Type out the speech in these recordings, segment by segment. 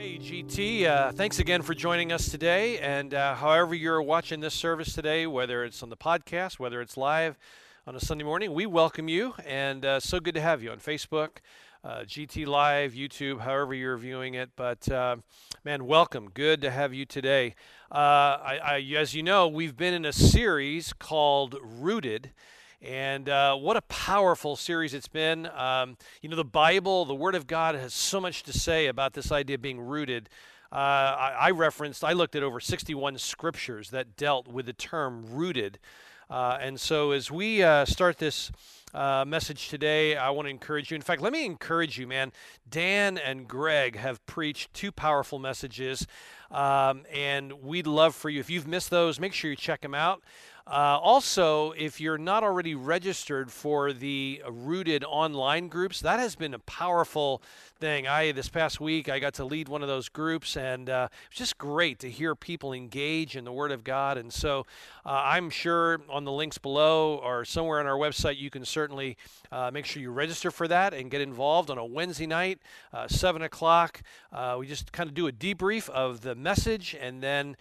Hey, GT, uh, thanks again for joining us today. And uh, however you're watching this service today, whether it's on the podcast, whether it's live on a Sunday morning, we welcome you. And uh, so good to have you on Facebook, uh, GT Live, YouTube, however you're viewing it. But uh, man, welcome. Good to have you today. Uh, I, I, as you know, we've been in a series called Rooted. And uh, what a powerful series it's been. Um, you know, the Bible, the Word of God, has so much to say about this idea of being rooted. Uh, I, I, referenced, I looked at over 61 scriptures that dealt with the term rooted. Uh, and so as we uh, start this uh, message today, I want to encourage you. In fact, let me encourage you, man. Dan and Greg have preached two powerful messages. Um, and we'd love for you, if you've missed those, make sure you check them out. Uh, also, if you're not already registered for the Rooted online groups, that has been a powerful thing. I this past week I got to lead one of those groups, and uh, it's just great to hear people engage in the Word of God. And so, uh, I'm sure on the links below or somewhere on our website, you can certainly uh, make sure you register for that and get involved on a Wednesday night, uh, seven o'clock. Uh, we just kind of do a debrief of the message, and then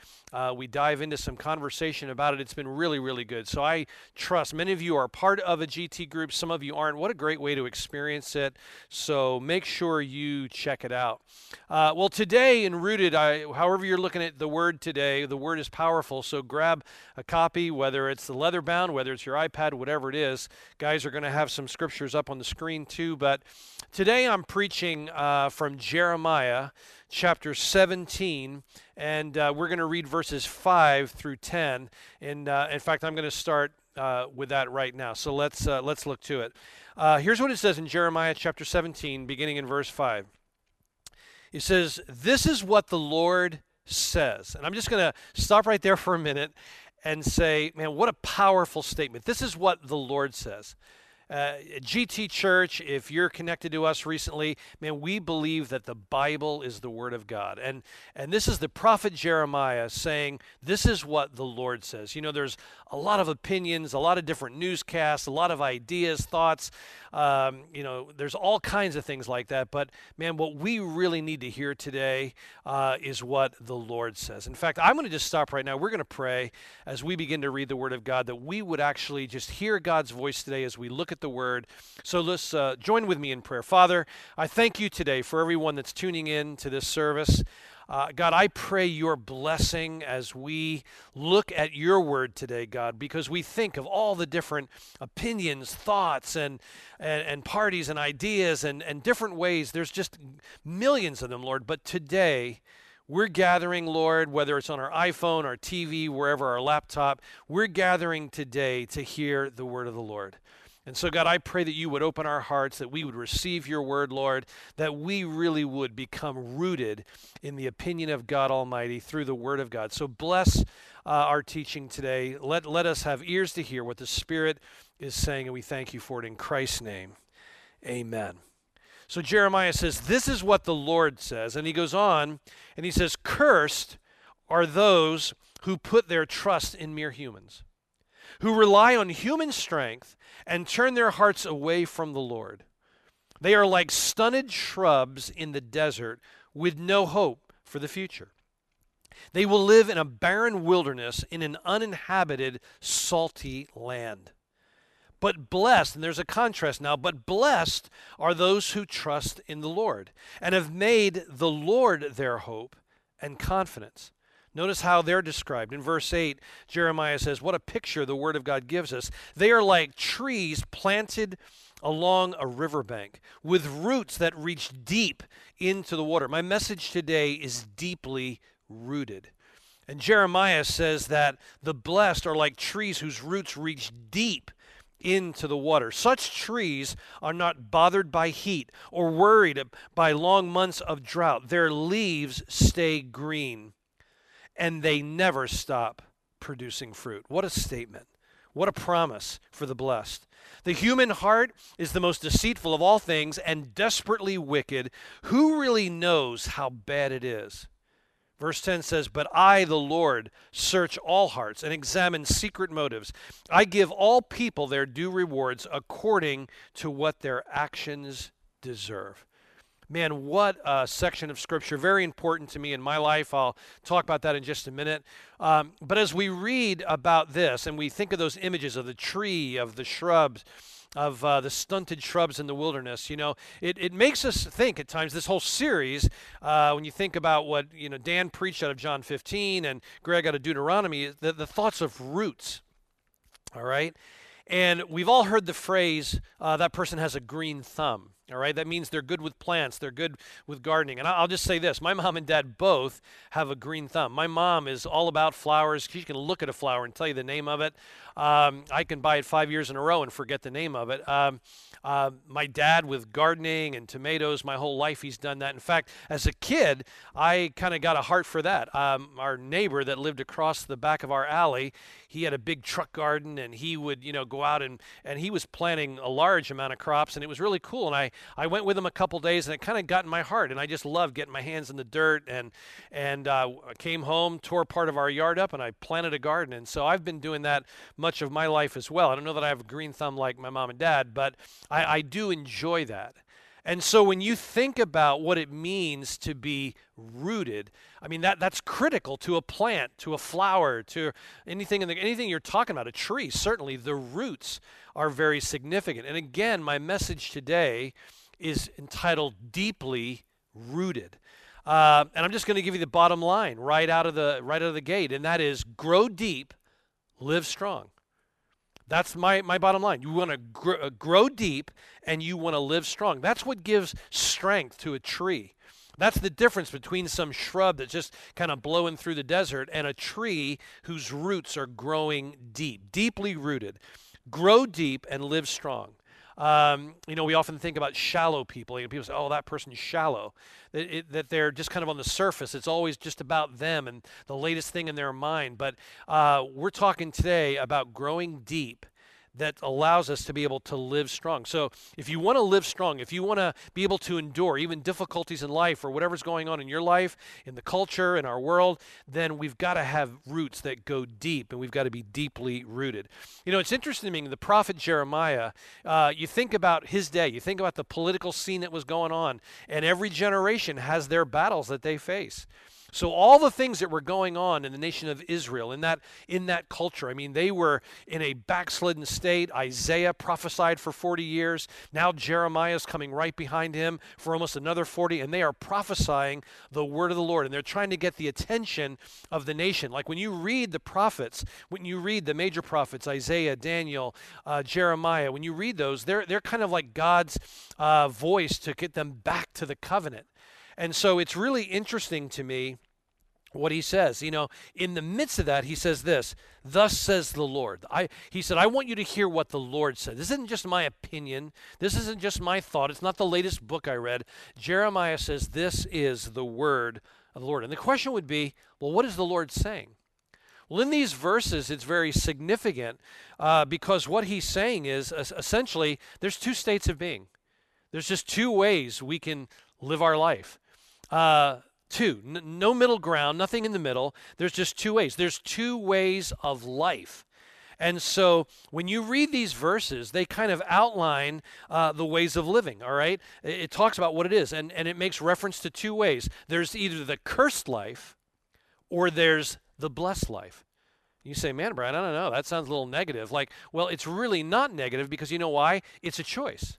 we dive into some conversation about it. It's been really, really good. So I trust many of you are part of a GT group, some of you aren't. What a great way to experience it. So make sure you check it out. Uh, well, today in Rooted, I, however you're looking at the word today, the word is powerful. So grab a copy, whether it's the leather bound, whether it's your iPad, whatever it is. Guys are going to have some scriptures up on the screen too. But today I'm preaching uh, from Jeremiah chapter 17, and uh, we're going to read verses 5 through 10. And uh, in fact, I'm going to start uh, with that right now. So let's uh, let's look to it. Uh, here's what it says in Jeremiah chapter 17, beginning in verse 5. It says, "This is what the Lord says," and I'm just going to stop right there for a minute and say, "Man, what a powerful statement! This is what the Lord says." Uh, GT Church, if you're connected to us recently, man, we believe that the Bible is the Word of God. And, and this is the prophet Jeremiah saying, This is what the Lord says. You know, there's a lot of opinions, a lot of different newscasts, a lot of ideas, thoughts. Um, you know, there's all kinds of things like that. But man, what we really need to hear today uh, is what the Lord says. In fact, I'm going to just stop right now. We're going to pray as we begin to read the Word of God that we would actually just hear God's voice today as we look at the Word. So let's uh, join with me in prayer. Father, I thank you today for everyone that's tuning in to this service. Uh, God, I pray your blessing as we look at your word today, God, because we think of all the different opinions, thoughts, and, and, and parties and ideas and, and different ways. There's just millions of them, Lord. But today, we're gathering, Lord, whether it's on our iPhone, our TV, wherever, our laptop, we're gathering today to hear the word of the Lord. And so, God, I pray that you would open our hearts, that we would receive your word, Lord, that we really would become rooted in the opinion of God Almighty through the word of God. So, bless uh, our teaching today. Let, let us have ears to hear what the Spirit is saying, and we thank you for it in Christ's name. Amen. So, Jeremiah says, This is what the Lord says. And he goes on and he says, Cursed are those who put their trust in mere humans who rely on human strength and turn their hearts away from the Lord. They are like stunted shrubs in the desert with no hope for the future. They will live in a barren wilderness in an uninhabited, salty land. But blessed, and there's a contrast now, but blessed are those who trust in the Lord and have made the Lord their hope and confidence. Notice how they're described. In verse 8, Jeremiah says, What a picture the Word of God gives us. They are like trees planted along a riverbank with roots that reach deep into the water. My message today is deeply rooted. And Jeremiah says that the blessed are like trees whose roots reach deep into the water. Such trees are not bothered by heat or worried by long months of drought. Their leaves stay green and they never stop producing fruit. What a statement. What a promise for the blessed. The human heart is the most deceitful of all things and desperately wicked. Who really knows how bad it is? Verse 10 says, But I, the Lord, search all hearts and examine secret motives. I give all people their due rewards according to what their actions deserve. Man, what a section of scripture. Very important to me in my life. I'll talk about that in just a minute. Um, but as we read about this and we think of those images of the tree, of the shrubs, of uh, the stunted shrubs in the wilderness. You know, it, it makes us think at times, this whole series, uh, when you think about what, you know, Dan preached out of John 15 and Greg out of Deuteronomy, the, the thoughts of roots. All right? And we've all heard the phrase, uh, that person has a green thumb. All right, that means they're good with plants, they're good with gardening. And I'll just say this my mom and dad both have a green thumb. My mom is all about flowers. She can look at a flower and tell you the name of it. Um, I can buy it five years in a row and forget the name of it. Um, uh, my dad with gardening and tomatoes, my whole life he's done that. In fact, as a kid, I kind of got a heart for that. Um, our neighbor that lived across the back of our alley, he had a big truck garden and he would, you know, go out and, and he was planting a large amount of crops and it was really cool. And I, I went with him a couple days and it kind of got in my heart and I just loved getting my hands in the dirt and, and uh, came home, tore part of our yard up and I planted a garden. And so I've been doing that much of my life as well. I don't know that I have a green thumb like my mom and dad, but I, I do enjoy that. And so when you think about what it means to be rooted, I mean that that's critical to a plant, to a flower, to anything in the, anything you're talking about, a tree. Certainly the roots are very significant. And again, my message today is entitled deeply rooted. Uh, and I'm just going to give you the bottom line right out of the right out of the gate, and that is grow deep, live strong. That's my, my bottom line. You want to gr- uh, grow deep and you want to live strong. That's what gives strength to a tree. That's the difference between some shrub that's just kind of blowing through the desert and a tree whose roots are growing deep, deeply rooted. Grow deep and live strong. Um, you know, we often think about shallow people. You know, people say, "Oh, that person's shallow," that, it, that, they're just kind of on the surface. It's always just about them and the latest thing in their mind. But uh, we're talking today about growing deep that allows us to be able to live strong. So, if you want to live strong, if you want to be able to endure even difficulties in life or whatever's going on in your life, in the culture, in our world, then we've got to have roots that go deep and we've got to be deeply rooted. You know, it's interesting to me, the prophet Jeremiah, uh, you think about his day, you think about the political scene that was going on, and every generation has their battles that they face. So all the things that were going on in the nation of Israel in that in that culture, I mean, they were in a backslidden state. Isaiah prophesied for 40 years. Now Jeremiah is coming right behind him for almost another 40 and they are prophesying the word of the Lord and they're trying to get the attention of the nation. Like when you read the prophets, when you read the major prophets, Isaiah, Daniel, uh, Jeremiah, when you read those, they're they're kind of like God's uh, voice to get them back to the covenant. And so it's really interesting to me what he says. You know, in the midst of that, he says this, thus says the Lord. I, he said, I want you to hear what the Lord said. This isn't just my opinion. This isn't just my thought. It's not the latest book I read. Jeremiah says, this is the word of the Lord. And the question would be, well, what is the Lord saying? Well, in these verses, it's very significant uh, because what he's saying is essentially there's two states of being. There's just two ways we can live our life. Uh, two, N- no middle ground, nothing in the middle. There's just two ways. There's two ways of life. And so when you read these verses, they kind of outline uh, the ways of living, all right? It, it, talks about what it is, and, and it makes reference to two ways. There's either the cursed life or there's the blessed life. You say, man, Brian, I don't know. That sounds a little negative. Like, well, it's really not negative because you know why? It's a choice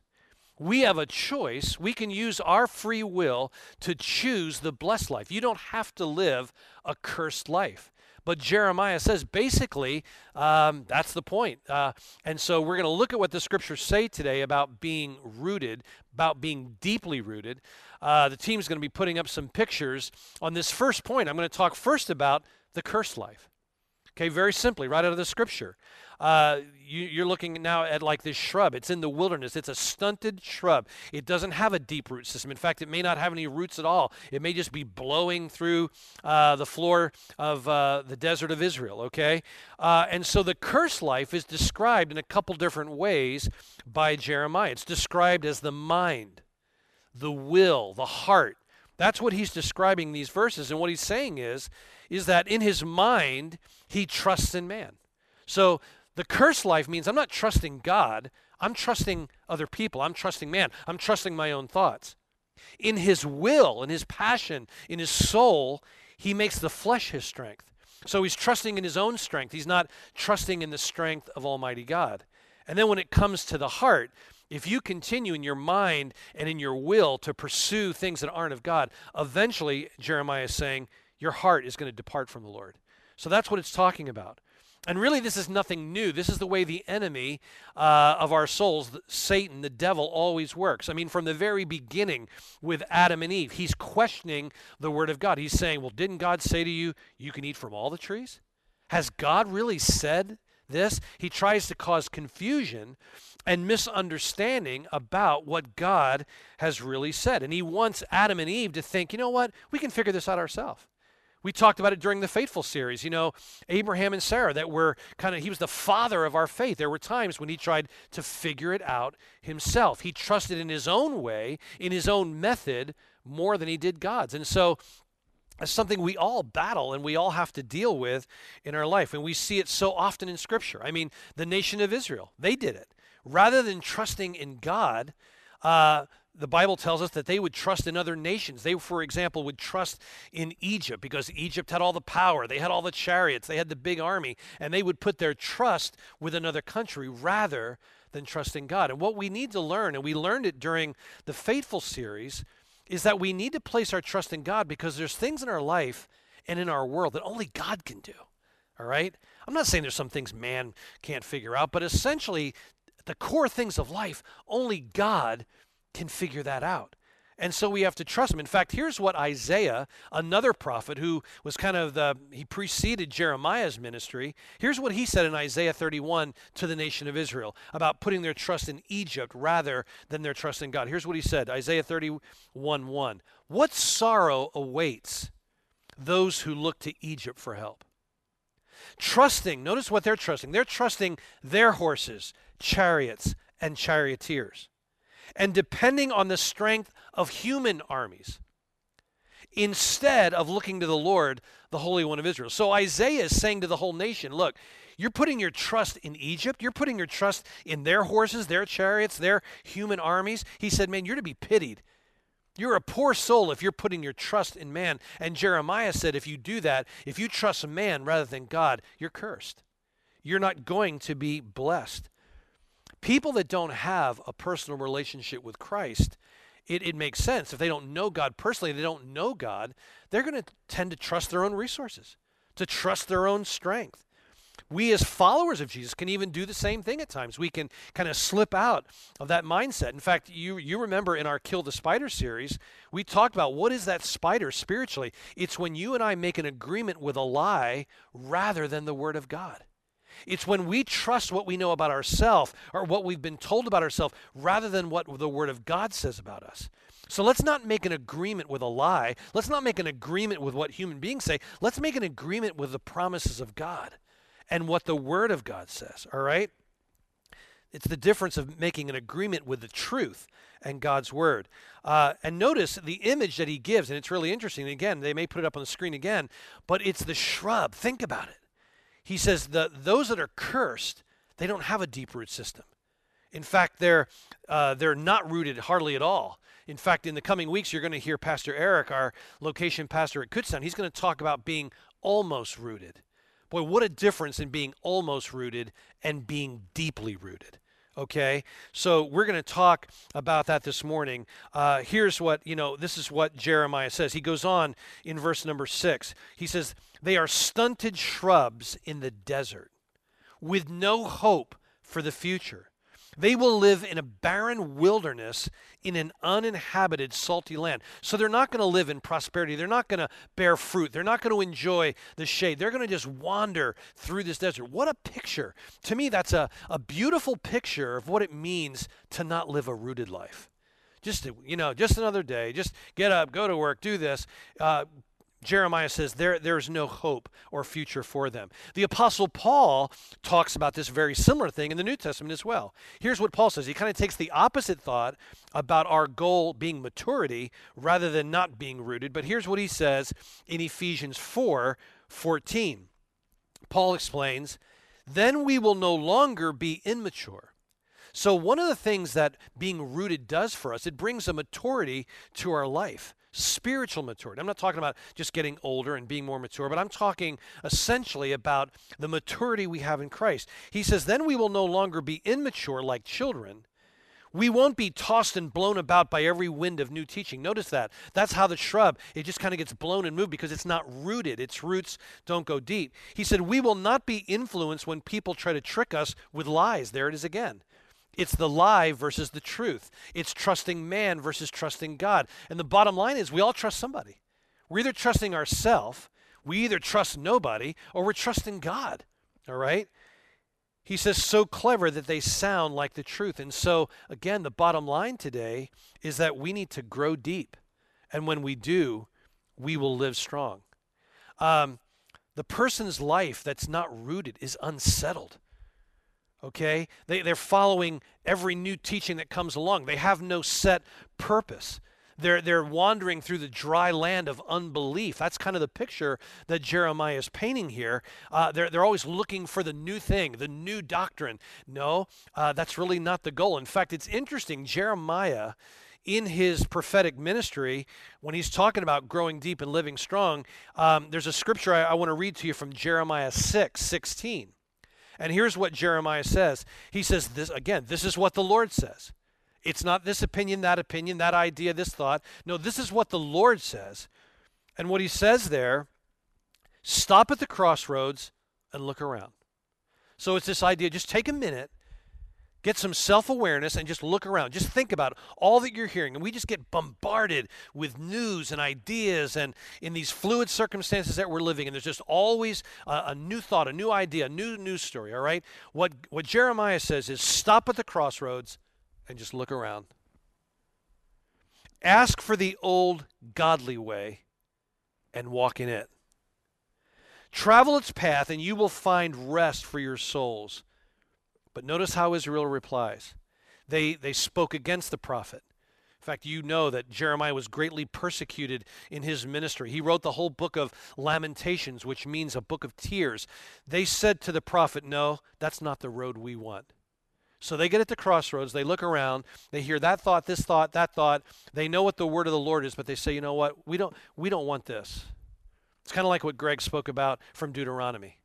we have a choice. We can use our free will to choose the blessed life. You don't have to live a cursed life. But Jeremiah says basically um, that's the point. Uh, and so we're going to look at what the scriptures say today about being rooted, about being deeply rooted. Uh, the team's going to be putting up some pictures on this first point. I'm going to talk first about the cursed life. Okay, very simply, right out of the scripture. Uh, you, are looking now at like this shrub. It's in the wilderness. It's a stunted shrub. It doesn't have a deep root system. In fact, it may not have any roots at all. It may just be blowing through uh, the floor of uh, the desert of Israel. Okay, uh, and so the curse life is described in a couple different ways by Jeremiah. It's described as the mind, the will, the heart. That's what he's describing these verses. And what he's saying is, is that in his mind he trusts in man. So the cursed life means I'm not trusting God, I'm trusting other people, I'm trusting man, I'm trusting my own thoughts. in his will, in his passion, in his soul, he makes the flesh his strength. So he's trusting in his own strength. He's not trusting in the strength of Almighty God. And then when it comes to the heart, if you continue in your mind and in your will to pursue things that aren't of God, eventually, Jeremiah is saying, your heart is going to depart from the Lord. So that's what it's talking about. And really, this is nothing new. This is the way the enemy uh, of our souls, Satan, the devil, always works. I mean, from the very beginning with Adam and Eve, he's questioning the word of God. He's saying, Well, didn't God say to you, you can eat from all the trees? Has God really said this? He tries to cause confusion and misunderstanding about what God has really said. And he wants Adam and Eve to think, you know what? We can figure this out ourselves. We talked about it during the Faithful series. You know, Abraham and Sarah, that were kind of, he was the father of our faith. There were times when he tried to figure it out himself. He trusted in his own way, in his own method, more than he did God's. And so, it's something we all battle and we all have to deal with in our life. And we see it so often in Scripture. I mean, the nation of Israel, they did it. Rather than trusting in God, uh, the Bible tells us that they would trust in other nations. They, for example, would trust in Egypt because Egypt had all the power, they had all the chariots, they had the big army, and they would put their trust with another country rather than trusting God. And what we need to learn, and we learned it during the Faithful series, is that we need to place our trust in God because there's things in our life and in our world that only God can do. All right? I'm not saying there's some things man can't figure out, but essentially, the core things of life, only God can figure that out. And so we have to trust him. In fact, here's what Isaiah, another prophet who was kind of the, he preceded Jeremiah's ministry, here's what he said in Isaiah 31 to the nation of Israel about putting their trust in Egypt rather than their trust in God. Here's what he said Isaiah 31 1. What sorrow awaits those who look to Egypt for help? Trusting, notice what they're trusting. They're trusting their horses, chariots, and charioteers and depending on the strength of human armies instead of looking to the Lord, the Holy One of Israel. So Isaiah is saying to the whole nation, look, you're putting your trust in Egypt. You're putting your trust in their horses, their chariots, their human armies. He said, man, you're to be pitied. You're a poor soul if you're putting your trust in man. And Jeremiah said, if you do that, if you trust man rather than God, you're cursed. You're not going to be blessed. People that don't have a personal relationship with Christ, it, it makes sense. If they don't know God personally, they don't know God, they're going to tend to trust their own resources, to trust their own strength. We, as followers of Jesus, can even do the same thing at times. We can kind of slip out of that mindset. In fact, you, you remember in our Kill the Spider series, we talked about what is that spider spiritually? It's when you and I make an agreement with a lie rather than the Word of God. It's when we trust what we know about ourselves or what we've been told about ourselves rather than what the Word of God says about us. So let's not make an agreement with a lie. Let's not make an agreement with what human beings say. Let's make an agreement with the promises of God and what the Word of God says, all right? It's the difference of making an agreement with the truth and God's Word. Uh, and notice the image that he gives, and it's really interesting. Again, they may put it up on the screen again, but it's the shrub. Think about it he says that those that are cursed, they don't have a deep root system. In fact, they're, uh, they're not rooted hardly at all. In fact, in the coming weeks, you're going to hear Pastor Eric, our location pastor at Kutztown, he's going to talk about being almost rooted. Boy, what a difference in being almost rooted and being deeply rooted. Okay, so we're going to talk about that this morning. Uh, here's what, you know, this is what Jeremiah says. He goes on in verse number six. He says, They are stunted shrubs in the desert with no hope for the future. They will live in a barren wilderness in an uninhabited, salty land. So they're not going to live in prosperity. They're not going to bear fruit. They're not going to enjoy the shade. They're going to just wander through this desert. What a picture. To me, that's a, a beautiful picture of what it means to not live a rooted life just you know just another day just get up go to work do this uh, Jeremiah says there, there's no hope or future for them. The Apostle Paul talks about this very similar thing in the New Testament as well. Here's what Paul says he kind of takes the opposite thought about our goal being maturity rather than not being rooted. But here's what he says in Ephesians 4 14. Paul explains, Then we will no longer be immature So, one of the things that being rooted does for us, it brings a maturity to our life spiritual maturity. I'm not talking about just getting older and being more mature, but I'm talking essentially about the maturity we have in Christ. He says, Then we will no longer be immature like children. We won't be tossed and blown about by every wind of new teaching. Notice that. That's how the shrub, it just kind of gets blown and moved because it's not rooted. Its roots don't go deep. He said, We will not be influenced when people try to trick us with lies. There it is again. It's the lie versus the truth. It's trusting man versus trusting God. And the bottom line is we all trust somebody. We're either trusting ourselves, we either trust nobody, or we're trusting God. All right? He says, so clever that they sound like the truth. And so, again, the bottom line today is that we need to grow deep. And when we do, we will live strong. Um, the person's life that's not rooted is unsettled okay? They, they're following every new teaching that comes along. They have no set purpose. They're, they're wandering through the dry land of unbelief. That's kind of the picture that Jeremiah is painting here. Uh, they're, they're always looking for the new thing, the new doctrine. No, uh, that's really not the goal. In fact, it's interesting. Jeremiah, in his prophetic ministry, when he's talking about growing deep and living strong, um, there's a scripture I, I want to read to you from Jeremiah 6 16. And here's what Jeremiah says. He says this again, this is what the Lord says. It's not this opinion, that opinion, that idea, this thought. No, this is what the Lord says. And what he says there, stop at the crossroads and look around. So it's this idea just take a minute Get some self awareness and just look around. Just think about all that you're hearing. And we just get bombarded with news and ideas and in these fluid circumstances that we're living in. There's just always a, a, new thought, a new idea, a new news story, all right? What, what Jeremiah says is stop at the crossroads and just look around. Ask for the old godly way and walk in it. Travel its path and you will find rest for your souls. But notice how Israel replies. They, they spoke against the prophet. In fact, you know that Jeremiah was greatly persecuted in his ministry. He wrote the whole book of Lamentations, which means a book of tears. They said to the prophet, No, that's not the road we want. So they get at the crossroads, they look around, they hear that thought, this thought, that thought. They know what the word of the Lord is, but they say, you know what? We don't we don't want this. It's kind of like what Greg spoke about from Deuteronomy.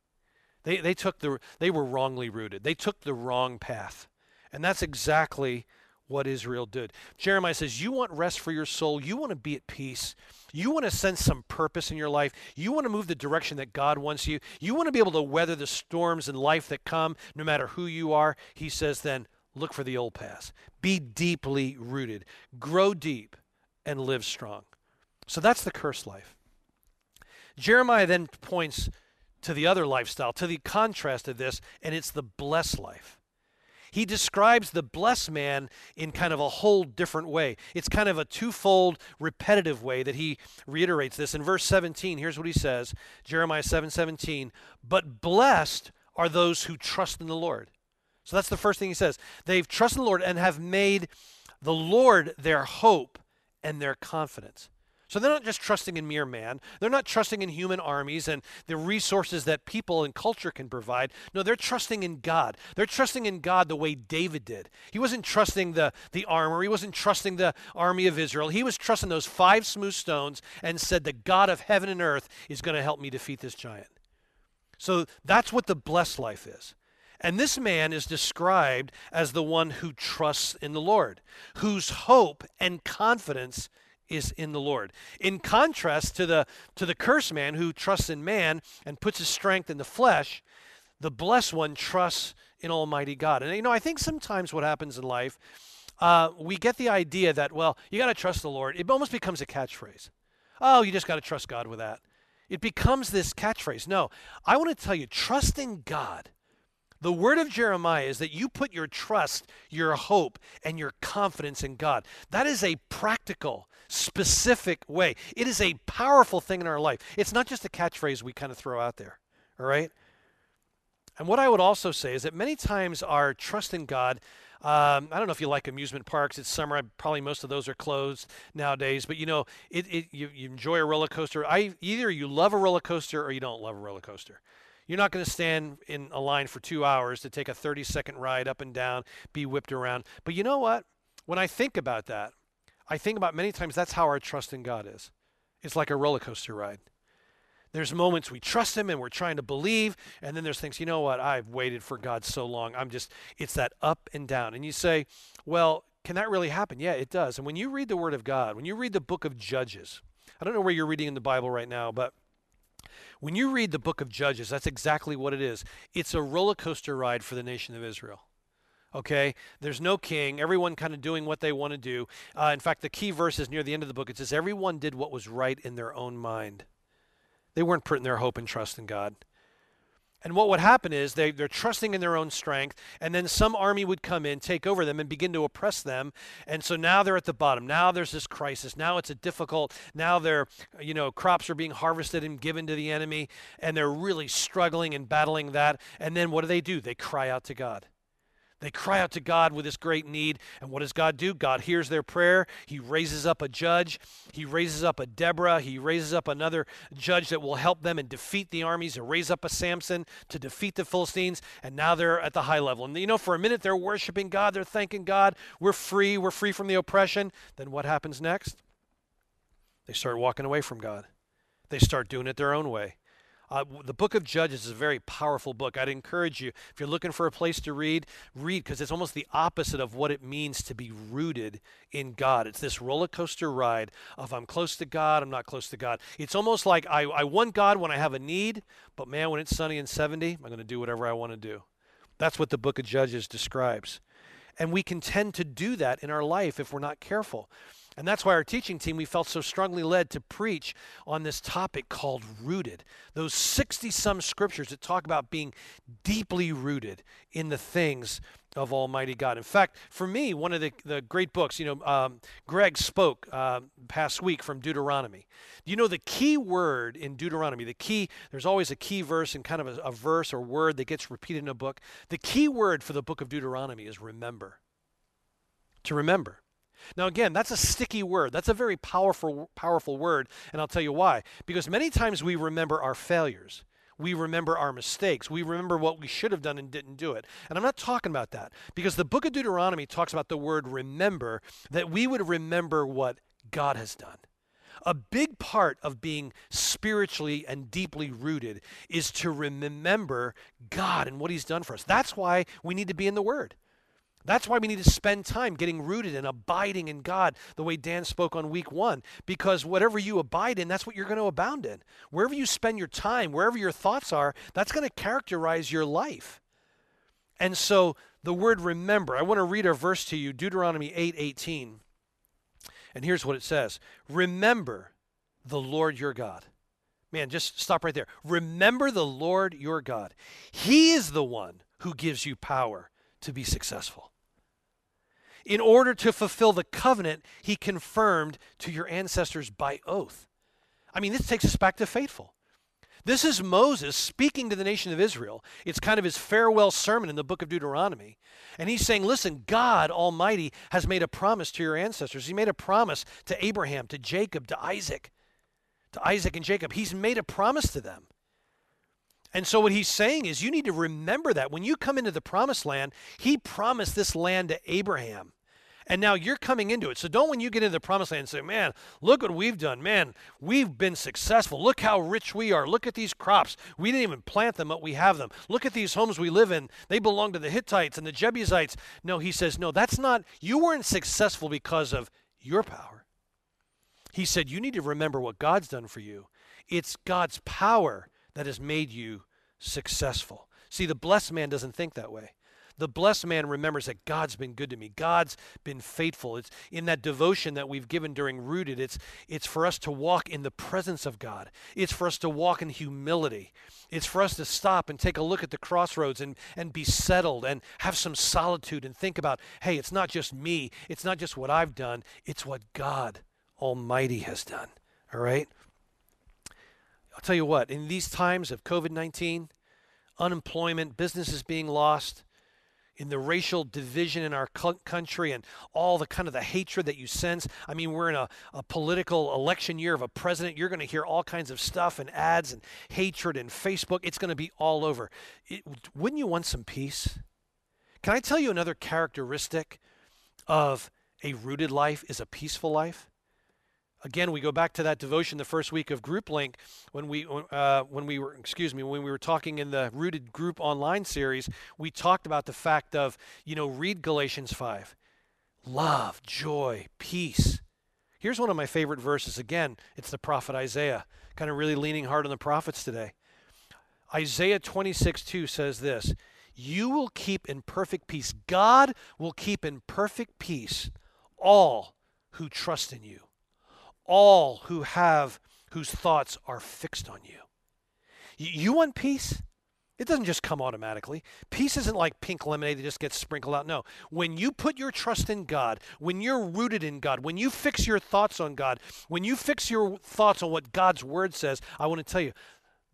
They, they took the they were wrongly rooted. They took the wrong path. And that's exactly what Israel did. Jeremiah says, You want rest for your soul. You want to be at peace. You want to sense some purpose in your life. You want to move the direction that God wants you. You want to be able to weather the storms in life that come, no matter who you are. He says, Then look for the old paths. Be deeply rooted, grow deep, and live strong. So that's the cursed life. Jeremiah then points to the other lifestyle, to the contrast of this, and it's the blessed life. He describes the blessed man in kind of a whole different way. It's kind of a twofold, repetitive way that he reiterates this. In verse 17, here's what he says Jeremiah 7 17, but blessed are those who trust in the Lord. So that's the first thing he says. They've trusted the Lord and have made the Lord their hope and their confidence. So they're not just trusting in mere man. They're not trusting in human armies and the resources that people and culture can provide. No, they're trusting in God. They're trusting in God the way David did. He wasn't trusting the, the armor, he wasn't trusting the army of Israel. He was trusting those five smooth stones and said, The God of heaven and earth is going to help me defeat this giant. So that's what the blessed life is. And this man is described as the one who trusts in the Lord, whose hope and confidence is in the Lord. In contrast to the to the cursed man who trusts in man and puts his strength in the flesh, the blessed one trusts in Almighty God. And you know, I think sometimes what happens in life, uh, we get the idea that well, you got to trust the Lord. It almost becomes a catchphrase. Oh, you just got to trust God with that. It becomes this catchphrase. No, I want to tell you, trusting God the word of Jeremiah is that you put your trust, your hope, and your confidence in God. That is a practical, specific way. It is a powerful thing in our life. It's not just a catchphrase we kind of throw out there, all right? And what I would also say is that many times our trust in God, um, I don't know if you like amusement parks. It's summer. Probably most of those are closed nowadays. But you know, it, it you, you enjoy a roller coaster. I either you love a roller coaster or you don't love a roller coaster. You're not going to stand in a line for two hours to take a 30 second ride up and down, be whipped around. But you know what? When I think about that, I think about many times that's how our trust in God is. It's like a roller coaster ride. There's moments we trust Him and we're trying to believe, and then there's things, you know what, I've waited for God so long. I'm just, it's that up and down. And you say, well, can that really happen? Yeah, it does. And when you read the Word of God, when you read the book of Judges, I don't know where you're reading in the Bible right now, but when you read the book of Judges, that's exactly what it is. It's a roller coaster ride for the nation of Israel. Okay, there's no king. Everyone kind of doing what they want to do. Uh, in fact, the key verse is near the end of the book. It says, Everyone did what was right in their own mind. They weren't putting their hope and trust in God. And what would happen is they, they're trusting in their own strength, and then some army would come in, take over them, and begin to oppress them. And so now they're at the bottom. Now there's this crisis. Now it's a difficult. Now their, you know, crops are being harvested and given to the enemy, and they're really struggling and battling that. And then what do they do? They cry out to God. They cry out to God with this great need. And what does God do? God hears their prayer. He raises up a judge. He raises up a Deborah. He raises up another judge that will help them and defeat the armies, to raise up a Samson to defeat the Philistines. And now they're at the high level. And you know, for a minute, they're worshiping God. They're thanking God. We're free. We're free from the oppression. Then what happens next? They start walking away from God. They start doing it their own way. Uh, the book of Judges is a very powerful book. I'd encourage you, if you're looking for a place to read, read because it's almost the opposite of what it means to be rooted in God. It's this roller coaster ride of I'm close to God, I'm not close to God. It's almost like I, I want God when I have a need, but man, when it's sunny and 70, I'm going to do whatever I want to do. That's what the book of Judges describes. And we can tend to do that in our life if we're not careful. And that's why our teaching team, we felt so strongly led to preach on this topic called rooted. Those 60 some scriptures that talk about being deeply rooted in the things of Almighty God. In fact, for me, one of the, the great books, you know, um, Greg spoke uh, past week from Deuteronomy. You know, the key word in Deuteronomy, the key, there's always a key verse and kind of a, a verse or word that gets repeated in a book. The key word for the book of Deuteronomy is remember. To remember. Now again, that's a sticky word. That's a very powerful powerful word, and I'll tell you why. Because many times we remember our failures. We remember our mistakes. We remember what we should have done and didn't do it. And I'm not talking about that because the book of Deuteronomy talks about the word remember that we would remember what God has done. A big part of being spiritually and deeply rooted is to remember God and what He's done for us. That's why we need to be in the Word. That's why we need to spend time getting rooted and abiding in God, the way Dan spoke on week one. Because whatever you abide in, that's what you're going to abound in. Wherever you spend your time, wherever your thoughts are, that's going to characterize your life. And so the word remember, I want to read a verse to you, Deuteronomy 8 18. And here's what it says Remember the Lord your God. Man, just stop right there. Remember the Lord your God. He is the one who gives you power to be successful in order to fulfill the covenant he confirmed to your ancestors by oath. I mean, this takes us back to faithful. This is Moses speaking to the nation of Israel. It's kind of his farewell sermon in the book of Deuteronomy. And he's saying, Listen, God Almighty has made a promise to your ancestors. He made a promise to Abraham, to Jacob, to Isaac, to Isaac and Jacob. He's made a promise to them. And so, what he's saying is, you need to remember that when you come into the promised land, he promised this land to Abraham. And now you're coming into it. So don't when you get into the promised land say, man, look what we've done. Man, we've been successful. Look how rich we are. Look at these crops. We didn't even plant them, but we have them. Look at these homes we live in. They belong to the Hittites and the Jebusites. No, he says, no, that's not, you weren't successful because of your power. He said, you need to remember what God's done for you. It's God's power that has made you successful. See, the blessed man doesn't think that way. The blessed man remembers that God's been good to me. God's been faithful. It's in that devotion that we've given during Rooted. It's, it's for us to walk in the presence of God. It's for us to walk in humility. It's for us to stop and take a look at the crossroads and, and be settled and have some solitude and think about, hey, it's not just me. It's not just what I've done. It's what God Almighty has done. All right? I'll tell you what, in these times of COVID 19, unemployment, businesses being lost, in the racial division in our country and all the kind of the hatred that you sense. I mean, we're in a, a political election year of a president. You're going to hear all kinds of stuff and ads and hatred and Facebook. It's going to be all over. It, wouldn't you want some peace? Can I tell you another characteristic of a rooted life is a peaceful life? Again, we go back to that devotion the first week of Group Link when we uh, when we were excuse me when we were talking in the Rooted Group Online series. We talked about the fact of you know read Galatians five, love, joy, peace. Here's one of my favorite verses. Again, it's the prophet Isaiah, kind of really leaning hard on the prophets today. Isaiah 26 2 says this You will keep in perfect peace. God will keep in perfect peace all who trust in you all who have whose thoughts are fixed on you. You want peace? It doesn't just come automatically. Peace isn't like pink lemonade that just gets sprinkled out. No. When you put your trust in God, when you're rooted in God, when you fix your thoughts on God, when you fix your thoughts on what God's word says, I want to tell you,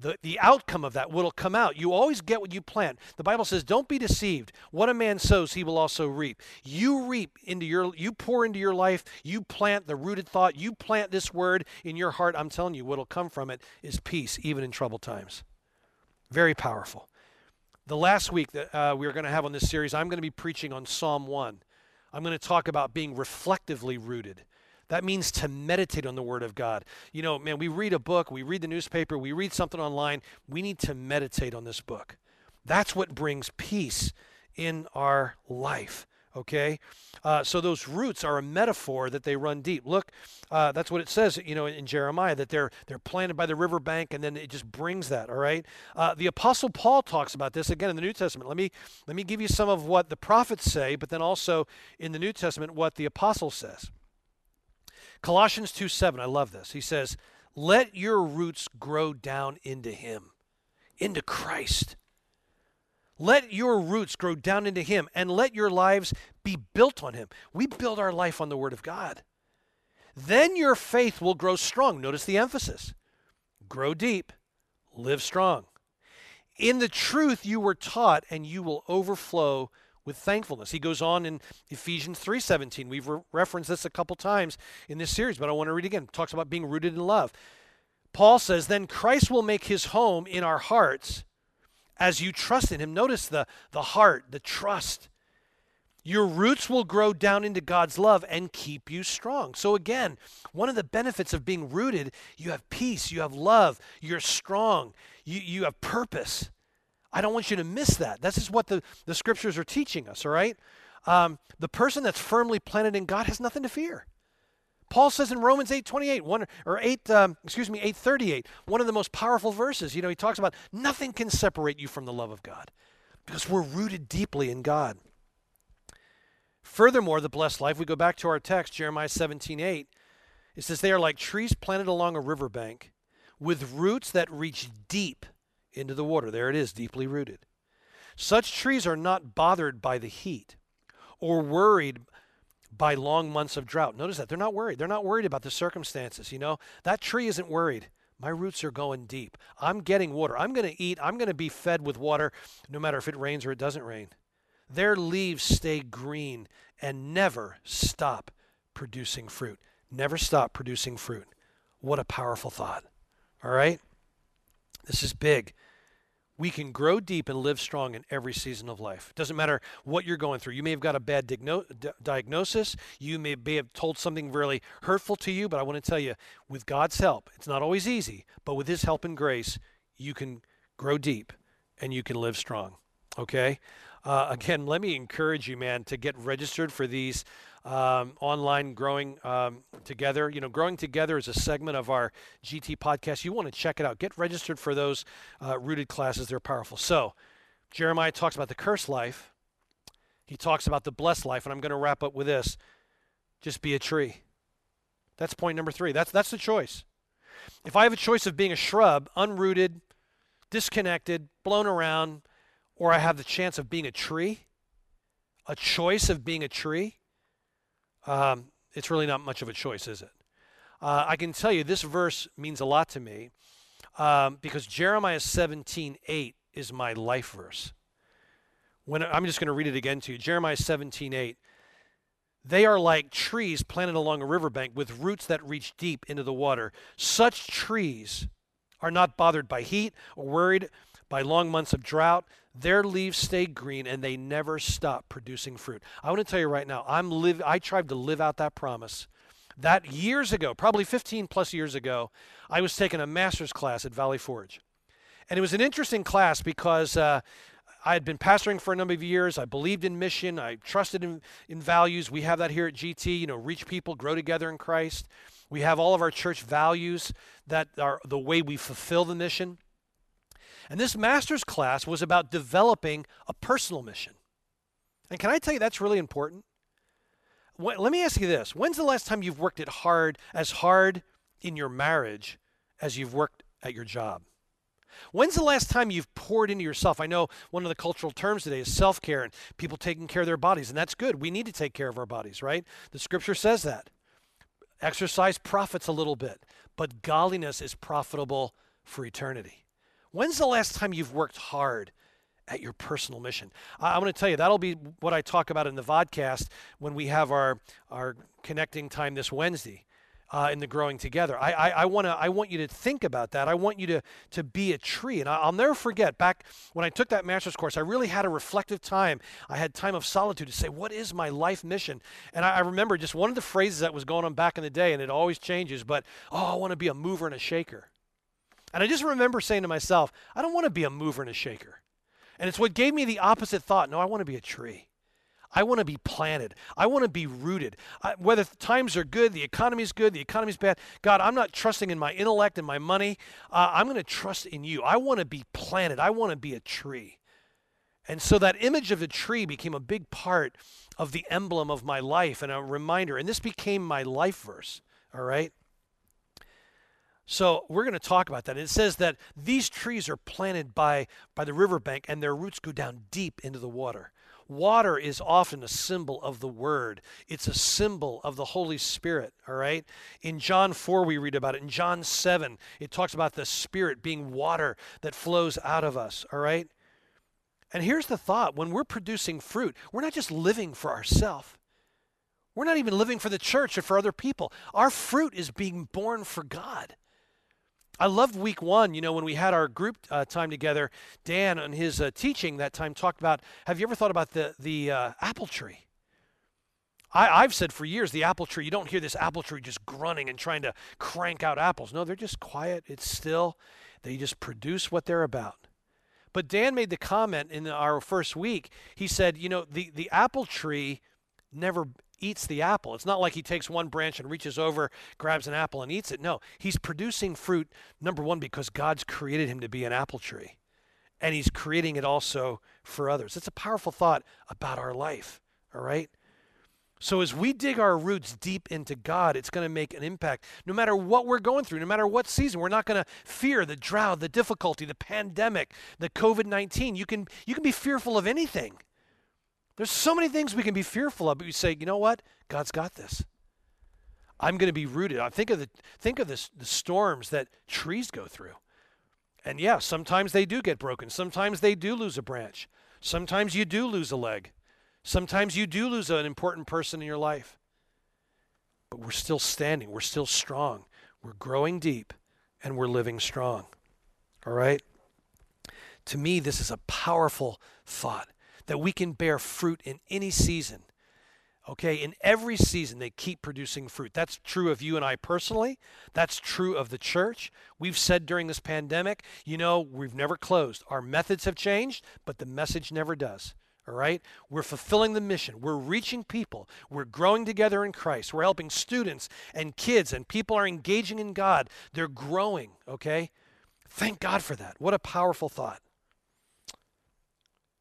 the, the outcome of that will come out. You always get what you plant. The Bible says, don't be deceived. What a man sows, he will also reap. You reap into your, you pour into your life, you plant the rooted thought, you plant this word in your heart. I'm telling you, what'll come from it is peace, even in troubled times. Very powerful. The last week that uh, we are going to have on this series, I'm going to be preaching on Psalm 1. I'm going to talk about being reflectively rooted. That means to meditate on the Word of God. You know, man, we read a book, we read the newspaper, we read something online. We need to meditate on this book. That's what brings peace in our life. Okay, uh, so those roots are a metaphor that they run deep. Look, uh, that's what it says, you know, in Jeremiah that they're they're planted by the riverbank, and then it just brings that. All right, uh, the Apostle Paul talks about this again in the New Testament. Let me let me give you some of what the prophets say, but then also in the New Testament what the apostle says. Colossians 2 7, I love this. He says, Let your roots grow down into Him, into Christ. Let your roots grow down into Him and let your lives be built on Him. We build our life on the Word of God. Then your faith will grow strong. Notice the emphasis grow deep, live strong. In the truth you were taught, and you will overflow with thankfulness. He goes on in Ephesians 3:17. We've re- referenced this a couple times in this series, but I want to read again. It talks about being rooted in love. Paul says, "Then Christ will make his home in our hearts as you trust in him." Notice the the heart, the trust. Your roots will grow down into God's love and keep you strong. So, again, one of the benefits of being rooted, you have peace, you have love, you're strong, you, you have purpose. I don't want you to miss that. This is what the, the scriptures are teaching us, all right? Um, the person that's firmly planted in God has nothing to fear. Paul says in Romans 8:28, one or 8 um, excuse me, 8:38, one of the most powerful verses. You know, he talks about nothing can separate you from the love of God because we're rooted deeply in God. Furthermore, the blessed life, we go back to our text, Jeremiah 17:8. It says they are like trees planted along a riverbank with roots that reach deep into the water. There it is, deeply rooted. Such trees are not bothered by the heat or worried by long months of drought. Notice that they're not worried. They're not worried about the circumstances. You know, that tree isn't worried. My roots are going deep. I'm getting water. I'm going to eat. I'm going to be fed with water no matter if it rains or it doesn't rain. Their leaves stay green and never stop producing fruit. Never stop producing fruit. What a powerful thought. All right? This is big. We can grow deep and live strong in every season of life. Doesn't matter what you're going through. You may have got a bad digno- d- diagnosis. You may, may have told something really hurtful to you, but I want to tell you, with God's help, it's not always easy, but with His help and grace, you can grow deep and you can live strong. Okay? Uh, again, let me encourage you, man, to get registered for these um, online growing um, together. You know, growing together is a segment of our GT podcast. You want to check it out. Get registered for those uh, rooted classes. They're powerful. So, Jeremiah talks about the cursed life. He talks about the blessed life, and I'm going to wrap up with this: just be a tree. That's point number three. That's that's the choice. If I have a choice of being a shrub, unrooted, disconnected, blown around, or I have the chance of being a tree, a choice of being a tree, um, it's really not much of a choice, is it? Uh, I can tell you this verse means a lot to me um, because Jeremiah 17 8 is my life verse. When I'm just going to read it again to you. Jeremiah 17, 8. They are like trees planted along a riverbank with roots that reach deep into the water. Such trees are not bothered by heat or worried by long months of drought. Their leaves stay green and they never stop producing fruit. I want to tell you right now, I'm live I tried to live out that promise. That years ago, probably 15 plus years ago, I was taking a master's class at Valley Forge. And it was an interesting class because uh, I had been pastoring for a number of years. I believed in mission. I trusted in, in values. We have that here at GT, you know, reach people, grow together in Christ. We have all of our church values that are the way we fulfill the mission. And this master's class was about developing a personal mission. And can I tell you that's really important? Let me ask you this. When's the last time you've worked it hard as hard in your marriage as you've worked at your job? When's the last time you've poured into yourself? I know one of the cultural terms today is self care and people taking care of their bodies, and that's good. We need to take care of our bodies, right? The scripture says that. Exercise profits a little bit, but godliness is profitable for eternity. When's the last time you've worked hard at your personal mission? I, am going to tell you, that'll be what I talk about in the vodcast when we have our, our connecting time this Wednesday uh, in the growing together. I, I, I, wanna, I want you to think about that. I want you to, to be a tree. And I, will never forget back when I took that master's course, I really had a reflective time. I had time of solitude to say, what is my life mission? And I, I remember just one of the phrases that was going on back in the day, and it always changes, but, oh, I want to be a mover and a shaker. And I just remember saying to myself, I don't want to be a mover and a shaker. And it's what gave me the opposite thought. No, I want to be a tree. I want to be planted. I want to be rooted. I, whether times are good, the economy is good, the economy is bad. God, I'm not trusting in my intellect and my money. Uh, I'm going to trust in you. I want to be planted. I want to be a tree. And so that image of the tree became a big part of the emblem of my life and a reminder. And this became my life verse. All right? So we're going to talk about that. It says that these trees are planted by, by the riverbank and their roots go down deep into the water. Water is often a symbol of the Word. It's a symbol of the Holy Spirit, all right? In John 4, we read about it. In John 7, it talks about the Spirit being water that flows out of us, all right? And here's the thought when we're producing fruit, we're not just living for ourselves. We're not even living for the church or for other people. Our fruit is being born for God. I loved week one, you know, when we had our group uh, time together. Dan, and his uh, teaching that time, talked about have you ever thought about the, the uh, apple tree? I, have said for years the apple tree, you don't hear this apple tree just grunting and trying to crank out apples. No, they're just quiet, it's still. They just produce what they're about. But Dan made the comment in our first week. He said, you know, the, the apple tree never eats the apple. It's not like he takes one branch and reaches over, grabs an apple, and eats it. No, he's producing fruit, number one, because God's created him to be an apple tree. And he's creating it also for others. It's a powerful thought about our life, all right? So as we dig our roots deep into God, it's going to make an impact. No matter what we're going through, no matter what season, we're not going to fear the drought, the difficulty, the pandemic, the COVID-19. You can you can be fearful of anything. There's so many things we can be fearful of, but you say, you know what? God's got this. I'm going to be rooted. I think of the think of this, the storms that trees go through. And yeah, sometimes they do get broken. Sometimes they do lose a branch. Sometimes you do lose a leg. Sometimes you do lose an important person in your life. But we're still standing. We're still strong. We're growing deep and we're living strong. All right? To me, this is a powerful thought that we can bear fruit in any season. Okay, in every season, they keep producing fruit. That's true of you and I personally. That's true of the church. We've said during this pandemic, you know, we've never closed. Our methods have changed, but the message never does. All right? We're fulfilling the mission. We're reaching people. We're growing together in Christ. We're helping students and kids, and people are engaging in God. They're growing, okay? Thank God for that. What a powerful thought.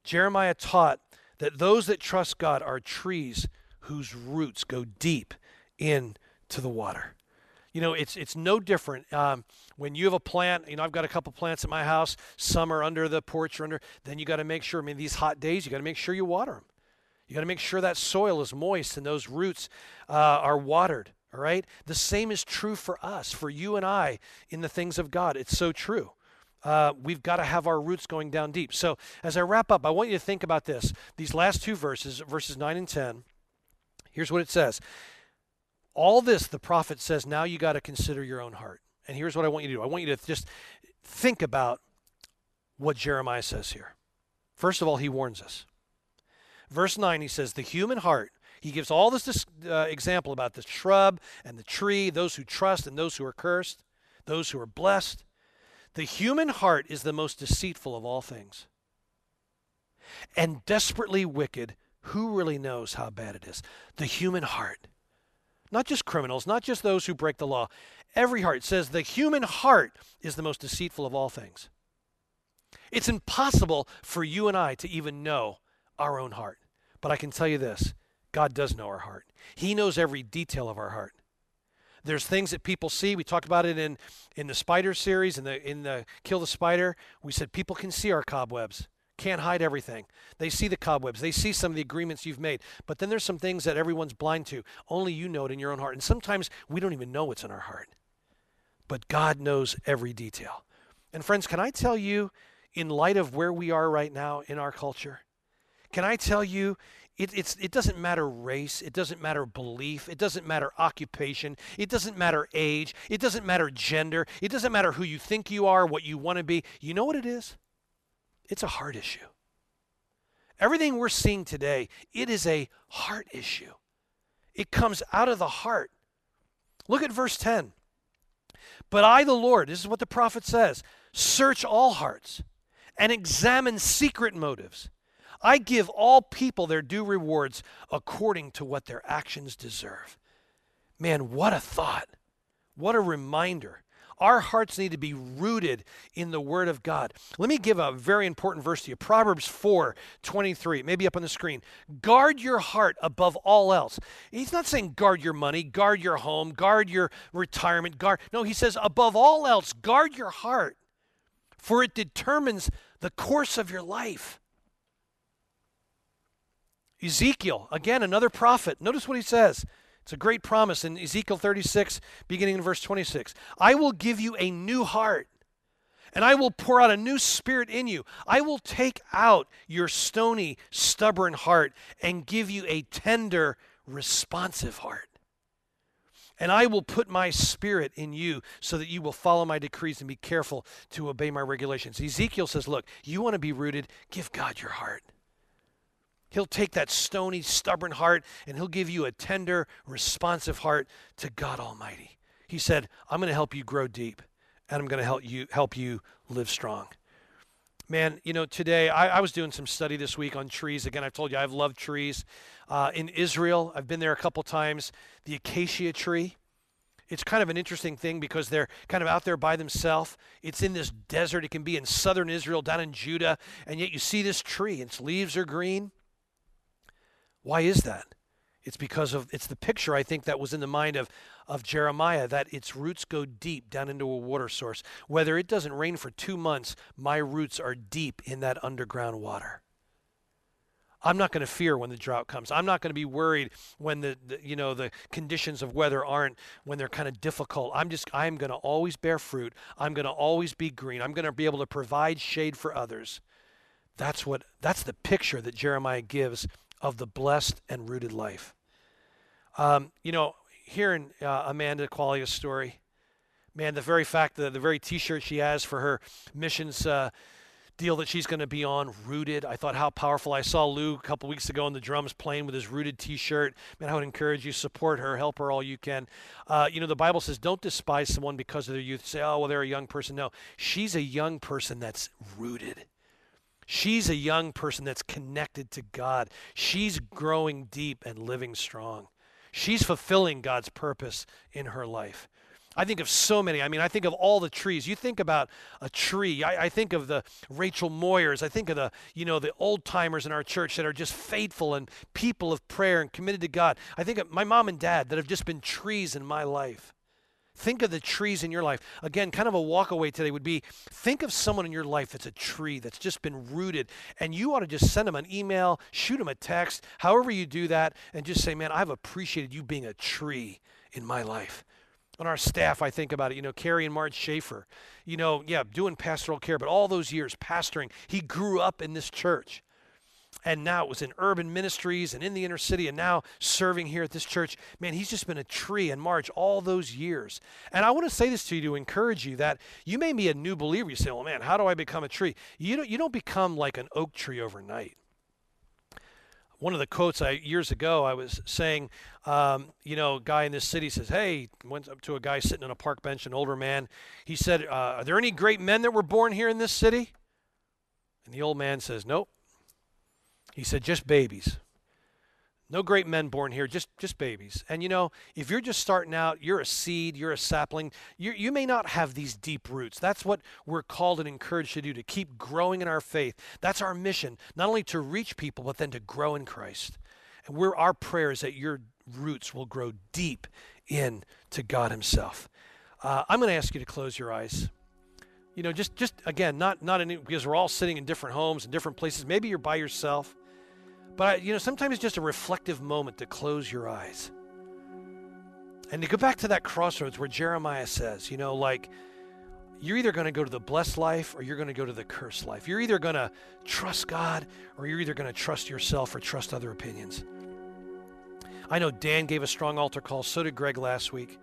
Jeremiah taught that those that trust God are trees whose roots go deep into the water. You know, it's it's no different um, when you have a plant. You know, I've got a couple plants at my house. Some are under the porch or under. Then you got to make sure. I mean, these hot days, you got to make sure you water them. You got to make sure that soil is moist and those roots uh, are watered. All right. The same is true for us, for you and I, in the things of God. It's so true. Uh, we've got to have our roots going down deep. So, as I wrap up, I want you to think about this. These last two verses, verses 9 and 10, here's what it says. All this, the prophet says, now you got to consider your own heart. And here's what I want you to do I want you to just think about what Jeremiah says here. First of all, he warns us. Verse 9, he says, The human heart, he gives all this uh, example about the shrub and the tree, those who trust and those who are cursed, those who are blessed. The human heart is the most deceitful of all things and desperately wicked. Who really knows how bad it is? The human heart. Not just criminals, not just those who break the law. Every heart says the human heart is the most deceitful of all things. It's impossible for you and I to even know our own heart. But I can tell you this God does know our heart, He knows every detail of our heart. There's things that people see. We talked about it in, in the spider series, in the in the Kill the Spider. We said people can see our cobwebs. Can't hide everything. They see the cobwebs. They see some of the agreements you've made. But then there's some things that everyone's blind to. Only you know it in your own heart. And sometimes we don't even know what's in our heart. But God knows every detail. And friends, can I tell you, in light of where we are right now in our culture, can I tell you it, it's, it doesn't matter race. It doesn't matter belief. It doesn't matter occupation. It doesn't matter age. It doesn't matter gender. It doesn't matter who you think you are, what you want to be. You know what it is? It's a heart issue. Everything we're seeing today, it is a heart issue. It comes out of the heart. Look at verse 10. But I, the Lord, this is what the prophet says search all hearts and examine secret motives I give all people their due rewards according to what their actions deserve. Man, what a thought. What a reminder. Our hearts need to be rooted in the Word of God. Let me give a very important verse to you Proverbs 4 23, maybe up on the screen. Guard your heart above all else. He's not saying guard your money, guard your home, guard your retirement, guard. No, he says above all else, guard your heart, for it determines the course of your life. Ezekiel, again, another prophet. Notice what he says. It's a great promise in Ezekiel 36, beginning in verse 26. I will give you a new heart, and I will pour out a new spirit in you. I will take out your stony, stubborn heart and give you a tender, responsive heart. And I will put my spirit in you so that you will follow my decrees and be careful to obey my regulations. Ezekiel says, Look, you want to be rooted? Give God your heart. He'll take that stony, stubborn heart and he'll give you a tender, responsive heart to God Almighty. He said, I'm going to help you grow deep and I'm going to help you help you live strong. Man, you know, today I, I, was doing some study this week on trees. Again, I've told you I've loved trees. Uh, in Israel, I've been there a couple times. The acacia tree, it's kind of an interesting thing because they're kind of out there by themselves. It's in this desert. It can be in southern Israel, down in Judah, and yet you see this tree. Its leaves are green. Why is that? It's because of it's the picture I think that was in the mind of of Jeremiah that its roots go deep down into a water source. Whether it doesn't rain for 2 months, my roots are deep in that underground water. I'm not going to fear when the drought comes. I'm not going to be worried when the, the, you know the conditions of weather aren't when they're kind of difficult. I'm just I'm going to always bear fruit. I'm going to always be green. I'm going to be able to provide shade for others. That's what that's the picture that Jeremiah gives of the blessed and rooted life. Um, you know, hearing uh, Amanda Qualia's story, man, the very fact that the very T-shirt she has for her missions uh, deal that she's going to be on, rooted. I thought how powerful. I saw Lou a couple weeks ago on the drums playing with his rooted T-shirt. Man, I would encourage you support her, help her all you can. Uh, you know, the Bible says don't despise someone because of their youth. Say, oh well, they're a young person. No, she's a young person that's rooted. She's a young person that's connected to God. She's growing deep and living strong. She's fulfilling God's purpose in her life. I think of so many. I mean, I think of all the trees. You think about a tree. I, I, think of the Rachel Moyers. I think of the, you know, the old timers in our church that are just faithful and people of prayer and committed to God. I think of my mom and dad that have just been trees in my life. Think of the trees in your life. Again, kind of a walk away today would be think of someone in your life that's a tree that's just been rooted, and you ought to just send them an email, shoot them a text, however you do that, and just say, Man, I've appreciated you being a tree in my life. on our staff, I think about it. You know, Carrie and Marge Schaefer, you know, yeah, doing pastoral care, but all those years pastoring, he grew up in this church. And now it was in urban ministries and in the inner city, and now serving here at this church. Man, he's just been a tree in March all those years. And I want to say this to you to encourage you that you may be a new believer. You say, well, man, how do I become a tree? You don't, you don't become like an oak tree overnight one of the quotes I years ago I was saying, um, you know, a guy in this city says, "Hey," went up to a guy sitting on a park bench, an older man. He said, uh, "Are there any great men that were born here in this city?" And the old man says, "Nope." He said, "Just babies." No great men born here, just just babies. And you know, if you're just starting out, you're a seed, you're a sapling. You you may not have these deep roots. That's what we're called and encouraged to do to keep growing in our faith. That's our mission, not only to reach people, but then to grow in Christ. And we're our prayer is that your roots will grow deep in to God Himself. Uh, I'm going to ask you to close your eyes. You know, just just again, not not in, because we're all sitting in different homes and different places. Maybe you're by yourself. But, you know, sometimes it's just a reflective moment to close your eyes. And to go back to that crossroads where Jeremiah says, you know, like, you're either going to go to the blessed life or you're going to go to the cursed life. You're either going to trust God or you're either going to trust yourself or trust other opinions. I know Dan gave a strong altar call, so did Greg last week.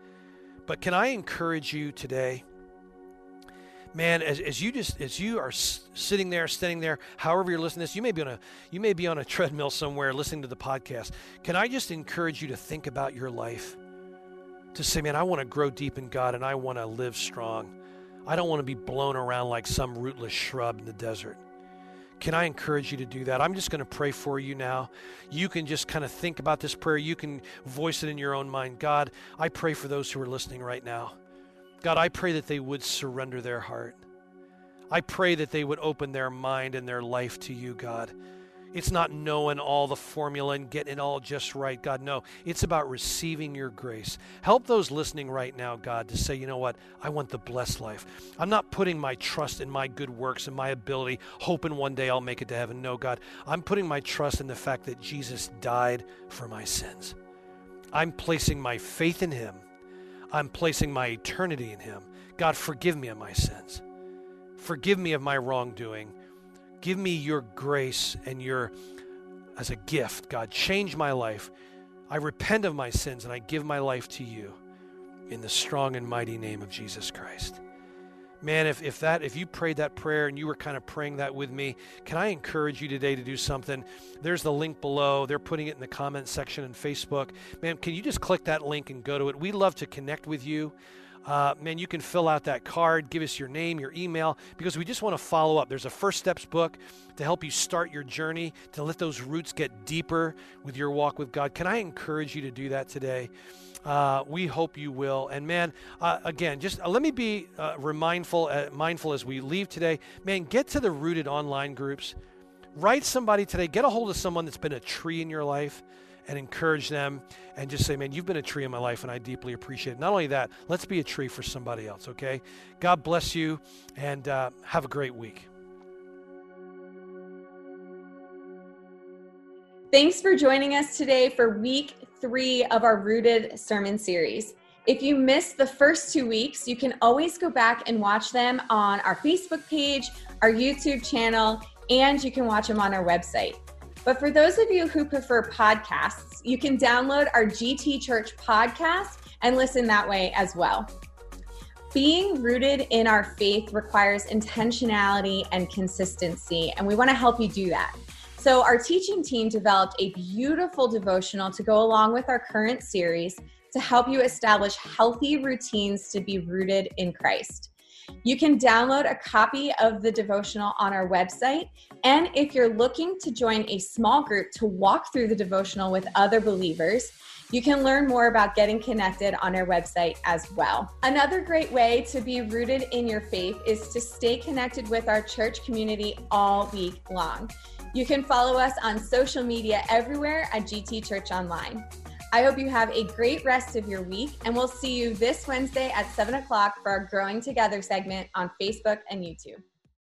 But can I encourage you today? Man, as, as you just as you are sitting there, standing there, however you're listening to this, you may be on a you may be on a treadmill somewhere listening to the podcast. Can I just encourage you to think about your life? To say, man, I want to grow deep in God and I want to live strong. I don't want to be blown around like some rootless shrub in the desert. Can I encourage you to do that? I'm just going to pray for you now. You can just kind of think about this prayer. You can voice it in your own mind. God, I pray for those who are listening right now. God, I pray that they would surrender their heart. I pray that they would open their mind and their life to you, God. It's not knowing all the formula and getting it all just right, God. No, it's about receiving your grace. Help those listening right now, God, to say, you know what? I want the blessed life. I'm not putting my trust in my good works and my ability, hoping one day I'll make it to heaven. No, God, I'm putting my trust in the fact that Jesus died for my sins. I'm placing my faith in Him I'm placing my eternity in Him. God, forgive me of my sins. Forgive me of my wrongdoing. Give me your grace and your, as a gift, God, change my life. I repent of my sins and I give my life to you in the strong and mighty name of Jesus Christ man if, if that if you prayed that prayer and you were kind of praying that with me can i encourage you today to do something there's the link below they're putting it in the comment section in facebook man can you just click that link and go to it we love to connect with you uh, man, you can fill out that card, give us your name, your email, because we just want to follow up. There's a First Steps book to help you start your journey, to let those roots get deeper with your walk with God. Can I encourage you to do that today? Uh, we hope you will. And man, uh, again, just uh, let me be uh, remindful, uh, mindful as we leave today. Man, get to the rooted online groups. Write somebody today. Get a hold of someone that's been a tree in your life and encourage them and just say, man, you've been a tree in my life and I deeply appreciate it. Not only that, let's be a tree for somebody else, okay? God bless you and uh, have a great week. Thanks for joining us today for week three of our Rooted sermon series. If you missed the first two weeks, you can always go back and watch them on our Facebook page, our YouTube channel, and you can watch them on our website. But for those of you who prefer podcasts, you can download our GT Church podcast and listen that way as well. Being rooted in our faith requires intentionality and consistency, and we want to help you do that. So, our teaching team developed a beautiful devotional to go along with our current series to help you establish healthy routines to be rooted in Christ. You can download a copy of the devotional on our website. And if you're looking to join a small group to walk through the devotional with other believers, you can learn more about getting connected on our website as well. Another great way to be rooted in your faith is to stay connected with our church community all week long. You can follow us on social media everywhere at GT Church Online. I hope you have a great rest of your week, and we'll see you this Wednesday at 7 o'clock for our Growing Together segment on Facebook and YouTube.